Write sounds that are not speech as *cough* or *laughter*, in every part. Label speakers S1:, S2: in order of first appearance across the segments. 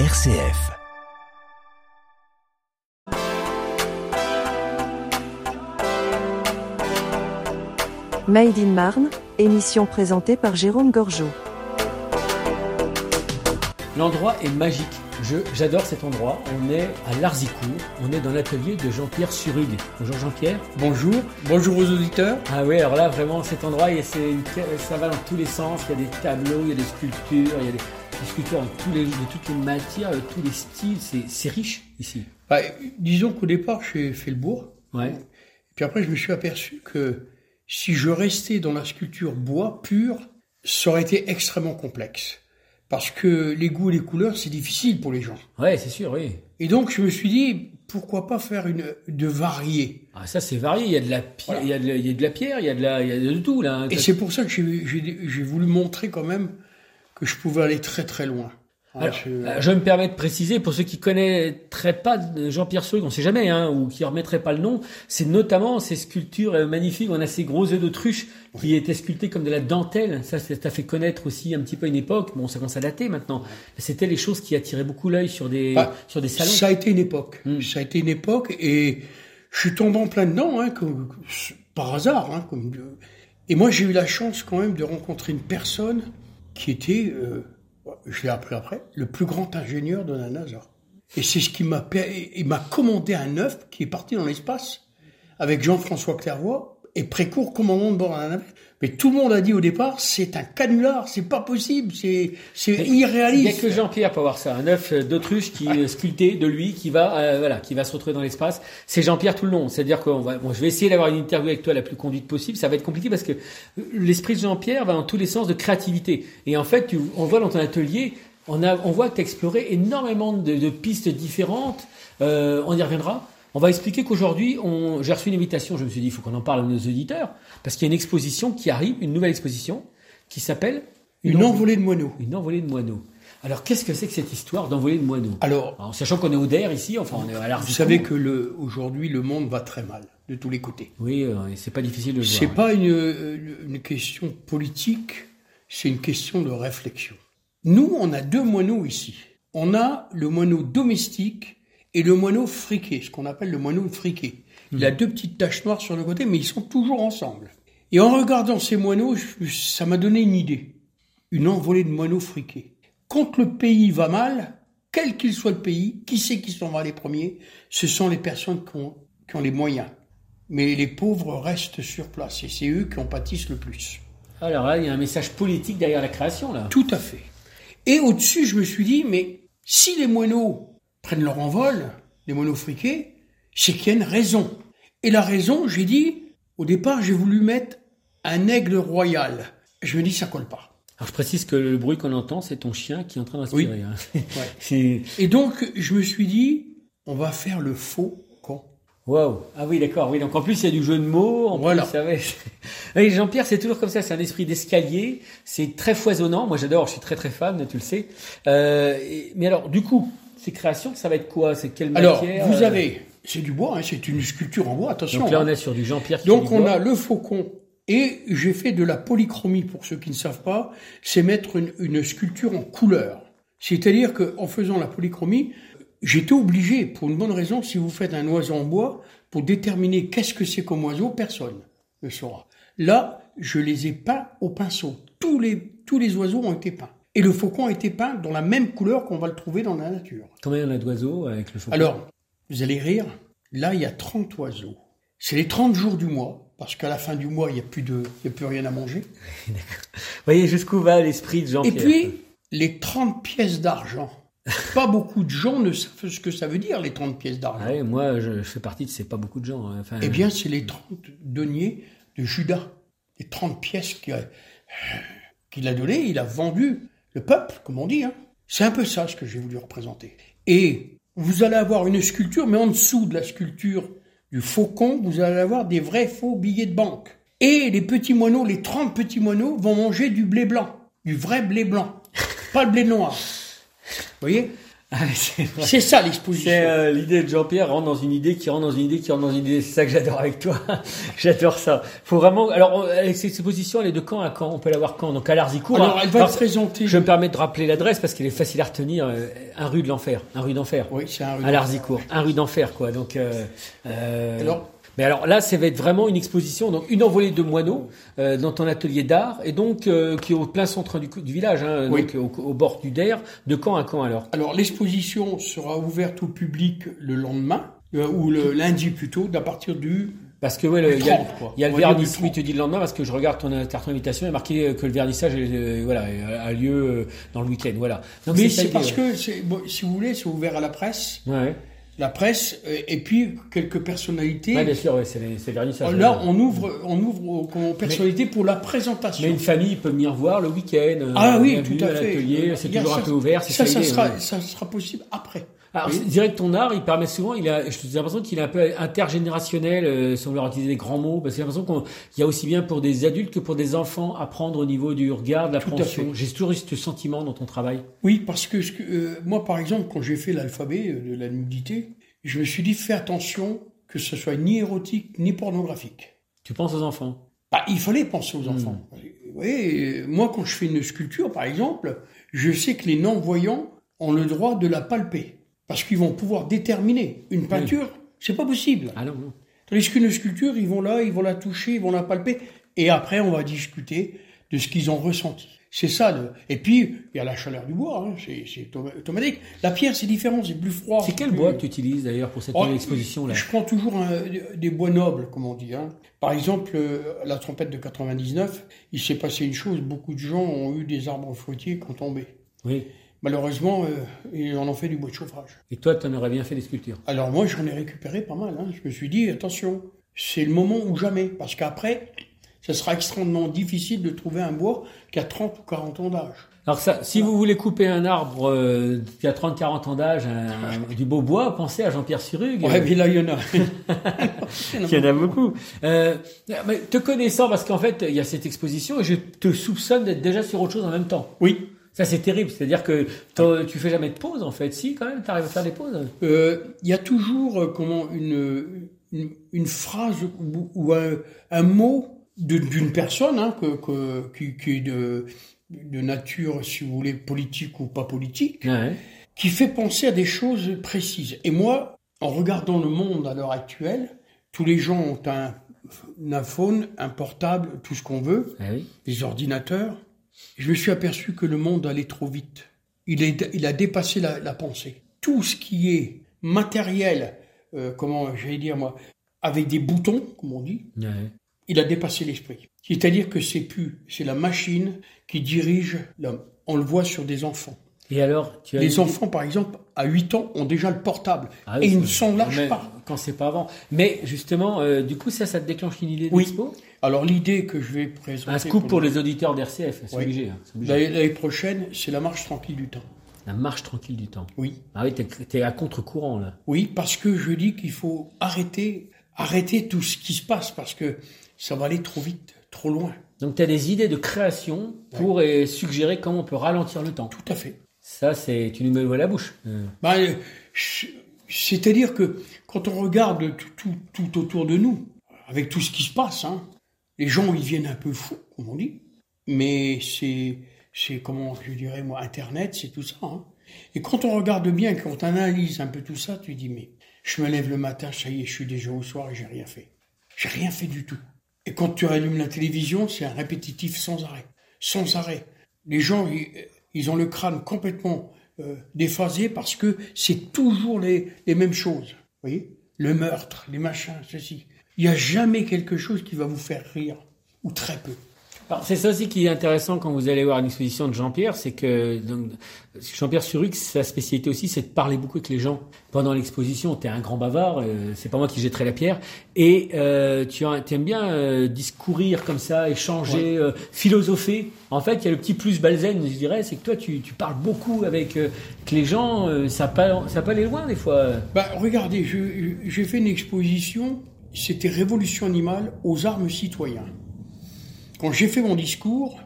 S1: RCF.
S2: Made in Marne, émission présentée par Jérôme Gorgeau.
S3: L'endroit est magique. J'adore cet endroit. On est à Larzicourt. On est dans l'atelier de Jean-Pierre Surug. Bonjour Jean-Pierre.
S4: Bonjour, bonjour aux auditeurs.
S3: Ah oui, alors là vraiment cet endroit, une- ça va dans tous les sens. Il y a des tableaux, il y a des sculptures, il y a des, des sculptures en tous les, de toutes les matières, de tous les styles. C'est, riche ici.
S4: Bah, disons qu'au départ, j'ai fait le bois.
S3: Ouais.
S4: Puis après, je me suis aperçu que si je restais dans la sculpture bois pur, ça aurait été extrêmement complexe. Parce que les goûts et les couleurs, c'est difficile pour les gens.
S3: Ouais, c'est sûr, oui.
S4: Et donc, je me suis dit, pourquoi pas faire une, de varier
S3: Ah, ça c'est varié. Il y a de la pierre, il, y a de, la- il y a de la pierre, il y a de la, il y a de tout là. hein.
S4: Et c'est pour ça que j'ai voulu montrer quand même que je pouvais aller très très loin.
S3: Alors,
S4: je-
S3: euh, je me permets de préciser, pour ceux qui connaîtraient pas Jean-Pierre Surug, on sait jamais, hein, ou qui remettraient pas le nom, c'est notamment ces sculptures euh, magnifiques. On a ces gros œufs d'autruche qui étaient sculptés comme de la dentelle. Ça, ça fait connaître aussi un petit peu une époque. Bon, ça commence à dater maintenant. C'était les choses qui attiraient beaucoup l'œil sur des,
S4: Bah,
S3: sur des salons.
S4: Ça a été une époque.
S3: Hmm.
S4: Ça a été une époque et je suis tombé en plein dedans, hein, comme, par hasard. Hein, comme, et moi, j'ai eu la chance quand même de rencontrer une personne qui était, euh, je l'ai appris après, le plus grand ingénieur de la NASA. Et c'est ce qui m'a, il m'a commandé un œuf qui est parti dans l'espace avec Jean-François Clairvoy et précourt commandant de bord à la navette. Mais tout le monde a dit au départ, c'est un canular, c'est pas possible, c'est, c'est
S3: Il n'y a
S4: irréaliste.
S3: que Jean-Pierre pour voir ça. Un œuf d'autruche qui est sculpté de lui, qui va, euh, voilà, qui va se retrouver dans l'espace. C'est Jean-Pierre tout le long. C'est-à-dire qu'on va, bon, je vais essayer d'avoir une interview avec toi la plus conduite possible. Ça va être compliqué parce que l'esprit de Jean-Pierre va dans tous les sens de créativité. Et en fait, tu, on voit dans ton atelier, on a, on voit que tu as exploré énormément de, de pistes différentes. Euh, on y reviendra. On va expliquer qu'aujourd'hui, on, j'ai reçu une invitation. Je me suis dit, il faut qu'on en parle à nos auditeurs parce qu'il y a une exposition qui arrive, une nouvelle exposition qui s'appelle
S4: Une envolée de moineaux.
S3: une envolée de moineaux. Alors, qu'est-ce que c'est que cette histoire d'envolée de moineaux?
S4: Alors,
S3: En sachant qu'on est au DER ici, enfin, on est à l'Arzicourt.
S4: Vous savez que le, aujourd'hui, le monde va très mal, de tous les côtés.
S3: Oui, euh, c'est pas difficile de le
S4: C'est
S3: voir.
S4: pas une, une- une question politique, c'est une question de réflexion. Nous, on a deux moineaux ici. On a le moineau domestique et le moineau friqué, ce qu'on appelle le moineau friqué. Il a deux petites taches noires sur le côté, mais ils sont toujours ensemble. Et en regardant ces moineaux, je- ça m'a donné une idée. Une envolée de moineaux friqués. Quand le pays va mal, quel qu'il soit le pays, qui c'est qui s'en va les premiers Ce sont les personnes qui ont, qui ont les moyens. Mais les pauvres restent sur place et c'est eux qui en pâtissent le plus.
S3: Alors là, il y a un message politique derrière la création, là.
S4: Tout à fait. Et au-dessus, je me suis dit, mais si les moineaux prennent leur envol, les moineaux friqués, c'est qu'il y a une raison. Et la raison, j'ai dit, au départ, j'ai voulu mettre un aigle royal. Je me dis, ça colle pas.
S3: Alors, je précise que le bruit qu'on entend, c'est ton chien qui est en train d'inspirer. hein. *laughs* C'est-
S4: Et donc, je me suis dit, on va faire le faux con.
S3: Waouh. Ah oui, d'accord. Oui, donc en plus, il y a du jeu de mots. En
S4: Voilà.
S3: plus, ouais. *laughs* Oui, Jean-Pierre, c'est toujours comme ça. C'est un esprit d'escalier. C'est très foisonnant. Moi, j'adore. Je suis très, très fan, tu le sais. Euh, et- mais alors, du coup, ces créations, ça va être quoi? C'est quelle
S4: Alors,
S3: matière
S4: vous
S3: euh,
S4: avez, c'est du bois, hein, c'est une sculpture en bois, attention.
S3: Donc là,
S4: hein.
S3: on est sur du Jean-Pierre.
S4: Donc on
S3: bois.
S4: a le faucon et j'ai fait de la polychromie pour ceux qui ne savent pas, c'est mettre une, une sculpture en couleur. C'est-à-dire que en faisant la polychromie, j'étais obligé, pour une bonne raison, si vous faites un oiseau en bois, pour déterminer qu'est-ce que c'est comme oiseau, personne ne saura. Là, je les ai peints au pinceau. Tous les, tous les oiseaux ont été peints. Et le faucon a été peint dans la même couleur qu'on va le trouver dans la nature.
S3: Combien on a d'oiseaux avec le faucon?
S4: Alors, vous allez rire, là, il y a 30 oiseaux. C'est les 30 jours du mois, parce qu'à la fin du mois, il n'y a, plus de, il y a plus rien à manger. *laughs*
S3: Vous voyez jusqu'où va l'esprit de
S4: Et
S3: Jean-Pierre.
S4: puis, les 30 pièces d'argent. *laughs* Pas beaucoup de gens ne savent ce que ça veut dire, les 30 pièces d'argent.
S3: Ah ouais, moi, je, je fais partie de ces pas beaucoup de gens. hein. Enfin,
S4: Eh bien, c'est les 30 deniers de Judas. Les 30 pièces qu'il a, qu'il a données, il a vendu le peuple, comme on dit. hein. C'est un peu ça ce que j'ai voulu représenter. Et vous allez avoir une sculpture, mais en dessous de la sculpture du faucon, vous allez avoir des vrais faux billets de banque. Et les petits moineaux, les 30 petits moineaux, vont manger du blé blanc, du vrai blé blanc, pas le blé noir. Vous voyez?
S3: Ah, c'est
S4: ça l'exposition.
S3: C'est euh, l'idée de Jean-Pierre rentre dans une idée qui rentre dans une idée qui rentre dans une idée. C'est ça que j'adore avec toi. *laughs* j'adore ça. Faut vraiment. Alors avec cette exposition, elle est de quand à quand? On peut l'avoir quand? Donc à l'Arzicourt.
S4: Alors, elle va
S3: Alors,
S4: être présentée.
S3: Je me permets de rappeler l'adresse parce qu'elle est facile à retenir. euh, Un rue de l'enfer. Un rue d'enfer.
S4: Oui, c'est un
S3: À l'Arzicourt. Un rue d'enfer, quoi. Donc. Euh, euh,
S4: Alors-
S3: mais alors là, ça va être vraiment une exposition, donc une envolée de moineaux euh, dans ton atelier d'art, et donc euh, qui est au plein centre du, du village, hein,
S4: Oui.
S3: donc au, au bord du Der. De quand à quand alors?
S4: Alors l'exposition sera ouverte au public le lendemain, euh, ou le lundi plutôt, d'à partir du
S3: Parce que ouais, le- il y a,
S4: 30, quoi.
S3: il y a le vernissage. Oui,
S4: 30.
S3: tu dis le lendemain parce que je regarde ton euh, carton d'invitation, il est marqué euh, que le vernissage euh, voilà, a lieu euh, dans le week-end. Voilà. Donc,
S4: Mais c'est parce que, bon, si vous voulez, c'est ouvert à la presse.
S3: Ouais,
S4: La presse, euh, et puis quelques personnalités.
S3: ouais, bien sûr, ouais, c'est les- c'est le vernissage.
S4: Là, on ouvre, on ouvre aux, personnalités pour la présentation.
S3: Mais une famille peut venir voir le week-end. euh,
S4: ah oui, tout à
S3: à
S4: fait.
S3: c'est toujours un
S4: ça-
S3: peu ouvert. c'est
S4: Ça, ça, sera,
S3: ouais.
S4: ça sera possible après.
S3: Alors,
S4: Oui.
S3: je dirais que ton art, il permet souvent, il a, j'ai l'impression qu'il est un peu intergénérationnel, euh, si on veut utiliser des grands mots, parce que j'ai l'impression qu'il y a aussi bien pour des adultes que pour des enfants apprendre au niveau du regard, de
S4: à
S3: l'appréhension. J'ai toujours eu ce sentiment dans ton travail.
S4: Oui, parce que, euh, moi, par exemple, quand j'ai fait l'alphabet de la nudité, je me suis dit, fais attention que ce soit ni érotique ni pornographique.
S3: Tu penses aux enfants?
S4: Bah, il fallait penser aux
S3: Hmm.
S4: enfants. Oui, euh, moi, quand je fais une sculpture, par exemple, je sais que les non-voyants ont le droit de la palper. Parce qu'ils vont pouvoir déterminer. Une peinture, c'est pas possible.
S3: Ah non, non.
S4: Tandis qu'une sculpture, ils vont là, ils vont la toucher, ils vont la palper. Et après, on va discuter de ce qu'ils ont ressenti. C'est ça. le- Et puis, il y a la chaleur du bois. hein, C'est c'est autom- automatique. La pierre, c'est différent, c'est plus froid.
S3: C'est quel
S4: plus-
S3: bois que tu utilises d'ailleurs pour cette
S4: Oh,
S3: nouvelle exposition là
S4: Je prends toujours un- des bois nobles, comme on dit. hein. Par exemple, euh, la trompette de 99, il s'est passé une chose. Beaucoup de gens ont eu des arbres fruitiers qui ont tombé.
S3: Oui.
S4: Malheureusement, euh, ils en ont fait du bois de chauffage.
S3: Et toi, tu en aurais bien fait des sculptures.
S4: Alors moi, j'en ai récupéré pas mal. hein. Je me suis dit, attention, c'est le moment ou jamais. Parce qu'après, ça sera extrêmement difficile de trouver un bois qui a 30 ou 40 ans d'âge.
S3: Alors ça, si vous voulez couper un arbre euh, qui a 30-40 ans d'âge, *laughs* du beau bois, pensez à Jean-Pierre Surug.
S4: Ouais, mais là, il y en a. *laughs*
S3: Il y en a beaucoup. Euh, mais te connaissant, parce qu'en fait, il y a cette exposition et je te soupçonne d'être déjà sur autre chose en même temps.
S4: Oui.
S3: Ça, c'est terrible. C'est-à-dire que tu fais jamais de pause, en fait. Si, quand même, tu arrives à faire des pauses.
S4: Euh, Il y a toujours euh, comment une, une, une phrase ou, ou un, un mot d'une personne hein, que, que- qui, qui est de, de nature, si vous voulez, politique ou pas politique,
S3: Ouais.
S4: qui fait penser à des choses précises. Et moi, en regardant le monde à l'heure actuelle, tous les gens ont un, un iPhone, un portable, tout ce qu'on veut,
S3: oui.
S4: des ordinateurs. Je me suis aperçu que le monde allait trop vite. Il, est, il a dépassé la, la pensée. Tout ce qui est matériel, euh, comment j'allais dire moi, avec des boutons, comme on dit,
S3: Ouais.
S4: Il a dépassé l'esprit. C'est-à-dire que c'est plus, c'est la machine qui dirige l'homme. On le voit sur des enfants.
S3: Et alors, tu as
S4: Les enfants, par exemple, à 8 ans, ont déjà le portable.
S3: Ah oui,
S4: et ils ne s'en lâchent
S3: mais
S4: pas.
S3: Quand c'est pas avant. Mais justement, euh, du coup, ça, ça te déclenche une idée
S4: Oui.
S3: d'expo?
S4: Alors l'idée que je vais présenter...
S3: Un scoop pour les auditeurs d'RCF. C'est
S4: Oui.
S3: obligé. hein, obligé.
S4: L'année prochaine, c'est la marche tranquille du temps.
S3: La marche tranquille du temps.
S4: Oui.
S3: Ah oui, t'es, t'es à contre-courant, là.
S4: Oui, parce que je dis qu'il faut arrêter, arrêter tout ce qui se passe, parce que ça va aller trop vite, trop loin.
S3: Donc, tu as des idées de création pour suggérer comment on peut ralentir le temps.
S4: Tout à fait.
S3: Ça, c'est, tu nous mets à la bouche. Euh,
S4: Ben, euh, C'est-à-dire que quand on regarde tout, tout, tout autour de nous, avec tout ce qui se passe, hein, les gens ils viennent un peu fous, comme on dit, mais c'est, c'est comment je dirais moi, Internet, c'est tout ça. hein. Et quand on regarde bien, quand on analyse un peu tout ça, tu dis mais je me lève le matin, ça y est, je suis déjà au soir et j'ai rien fait. J'ai rien fait du tout. Et quand tu allumes la télévision, c'est un répétitif sans arrêt, sans arrêt. Les gens, ils, ils ont le crâne complètement euh, déphasé parce que c'est toujours les, les mêmes choses. Vous voyez? Le meurtre, les machins, ceci. Il n'y a jamais quelque chose qui va vous faire rire, ou très peu.
S3: C'est ça aussi qui est intéressant quand vous allez voir une exposition de Jean-Pierre, c'est que Jean-Pierre Surux, sa spécialité aussi, c'est de parler beaucoup avec les gens. Pendant l'exposition, tu es un grand bavard, euh, c'est pas moi qui jetterai la pierre, et euh, tu aimes bien euh, discourir comme ça, échanger, euh, philosopher. En fait, il y a le petit plus balzen, je dirais, c'est que toi, tu, tu parles beaucoup avec, euh, les gens, euh, ça peut, ça peut aller loin des fois.
S4: Bah, regardez, j'ai fait une exposition, c'était Révolution animale aux armes citoyens. Quand j'ai fait mon discours,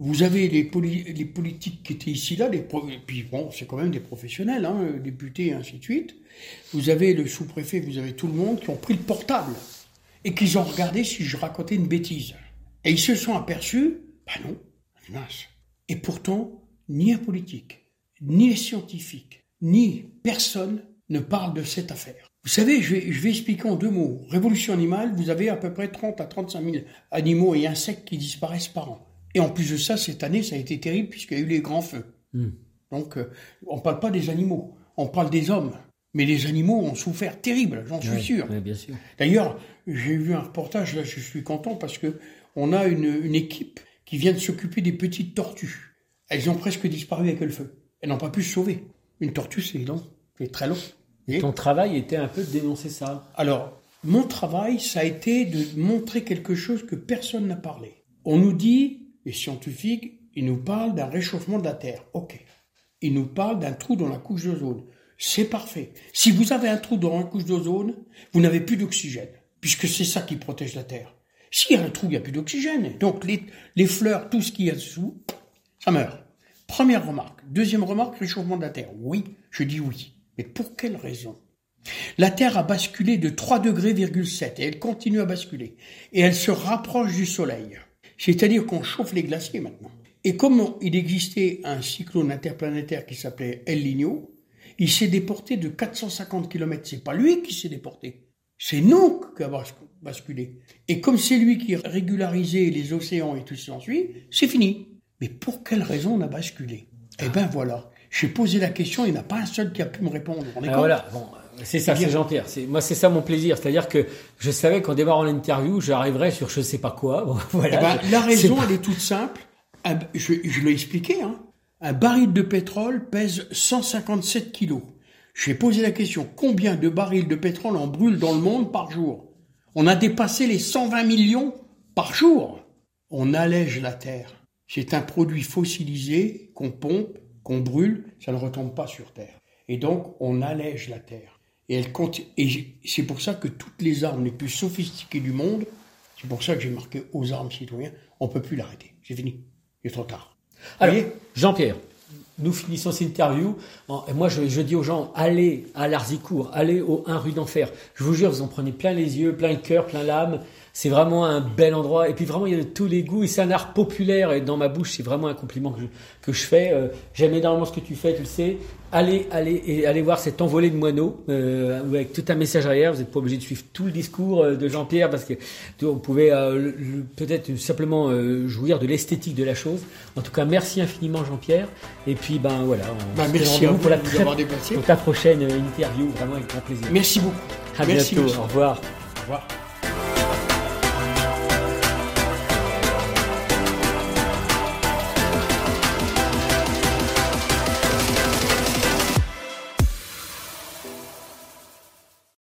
S4: vous avez les, politiques qui étaient ici là, les puis bon, c'est quand même des professionnels, hein, députés et ainsi de suite. Vous avez le sous-préfet, vous avez tout le monde qui ont pris le portable et qu'ils ont regardé si je racontais une bêtise. Et ils se sont aperçus, bah non, mince. Et pourtant, ni un politique, ni un scientifique, ni personne ne parle de cette affaire. Vous savez, je vais, je vais, expliquer en deux mots. Révolution animale, vous avez à peu près 30 à 35 000 animaux et insectes qui disparaissent par an. Et en plus de ça, cette année, ça a été terrible puisqu'il y a eu les grands feux. Hmm. Donc, euh, on ne parle pas des animaux, on parle des hommes. Mais les animaux ont souffert terrible, j'en suis sûr.
S3: bien sûr.
S4: D'ailleurs, j'ai vu un reportage, là je suis content parce que on a une, une équipe qui vient de s'occuper des petites tortues. Elles ont presque disparu avec le feu. Elles n'ont pas pu se sauver. Une tortue, c'est long, c'est très long.
S3: Et Ton travail était un peu de dénoncer ça.
S4: Alors, mon travail, ça a été de montrer quelque chose que personne n'a parlé. On nous dit les scientifiques, ils nous parlent d'un réchauffement de la Terre. OK. Ils nous parlent d'un trou dans la couche d'ozone. C'est parfait. Si vous avez un trou dans la couche d'ozone, vous n'avez plus d'oxygène, puisque c'est ça qui protège la Terre. S'il y a un trou, il n'y a plus d'oxygène. Donc les, les, fleurs, tout ce qu'il y a dessous, ça meurt. Première remarque. Deuxième remarque, réchauffement de la Terre. Oui, je dis oui. Mais pour quelle raison? La Terre a basculé de 3 degrés, et elle continue à basculer. Et elle se rapproche du Soleil. C'est-à-dire qu'on chauffe les glaciers maintenant. Et comme il existait un cyclone interplanétaire qui s'appelait El Niño, il s'est déporté de 450 km. C'est pas lui qui s'est déporté. C'est nous qui avons basculé. Et comme c'est lui qui a régularisé les océans et tout ce qui s'ensuit, c'est fini. Mais pour quelle raison on a basculé? Eh ben voilà. J'ai posé la question, il n'y en a pas un seul qui a pu me répondre.
S3: Ah, voilà. Bon, c'est ça, c'est Jean-Pierre. Moi, c'est ça mon plaisir. C'est-à-dire que je savais qu'en démarrant l'interview, j'arriverais sur je sais pas quoi. *laughs* voilà.
S4: Eh ben, la raison, elle est toute simple. Je, je l'ai expliqué. Hein. Un baril de pétrole pèse 157 kilos. J'ai posé la question combien de barils de pétrole en brûle dans le monde par jour? On a dépassé les 120 millions par jour. On allège la terre. C'est un produit fossilisé qu'on pompe, qu'on brûle, ça ne retombe pas sur terre. Et donc, on allège la terre. Et, elle compte, et c'est pour ça que toutes les armes les plus sophistiquées du monde, c'est pour ça que j'ai marqué aux armes citoyennes, on peut plus l'arrêter. C'est fini. Il est trop tard.
S3: Alors, Jean-Pierre, nous finissons cette interview. Moi, je, je, dis aux gens, allez à l'Arzicourt, allez au 1 rue d'Enfer. Je vous jure, vous en prenez plein les yeux, plein le cœur, plein l'âme. C'est vraiment un bel endroit. Et puis vraiment, il y a de tous les goûts. Et c'est un art populaire. Et dans ma bouche, c'est vraiment un compliment que je, que je fais. Euh, j'aime énormément ce que tu fais, tu le sais. Allez, allez, et allez voir cette envolée de moineaux euh, avec tout un message arrière. Vous n'êtes pas obligé de suivre tout le discours euh, de Jean-Pierre parce que on pouvait euh, peut-être simplement jouir de l'esthétique de la chose. En tout cas, merci infiniment Jean-Pierre. Et puis ben voilà.
S4: On bah, merci à vous
S3: pour la pour ta prochaine interview. Vraiment avec grand plaisir.
S4: Merci beaucoup.
S3: À
S4: merci,
S3: bientôt. Au revoir.
S4: Au revoir.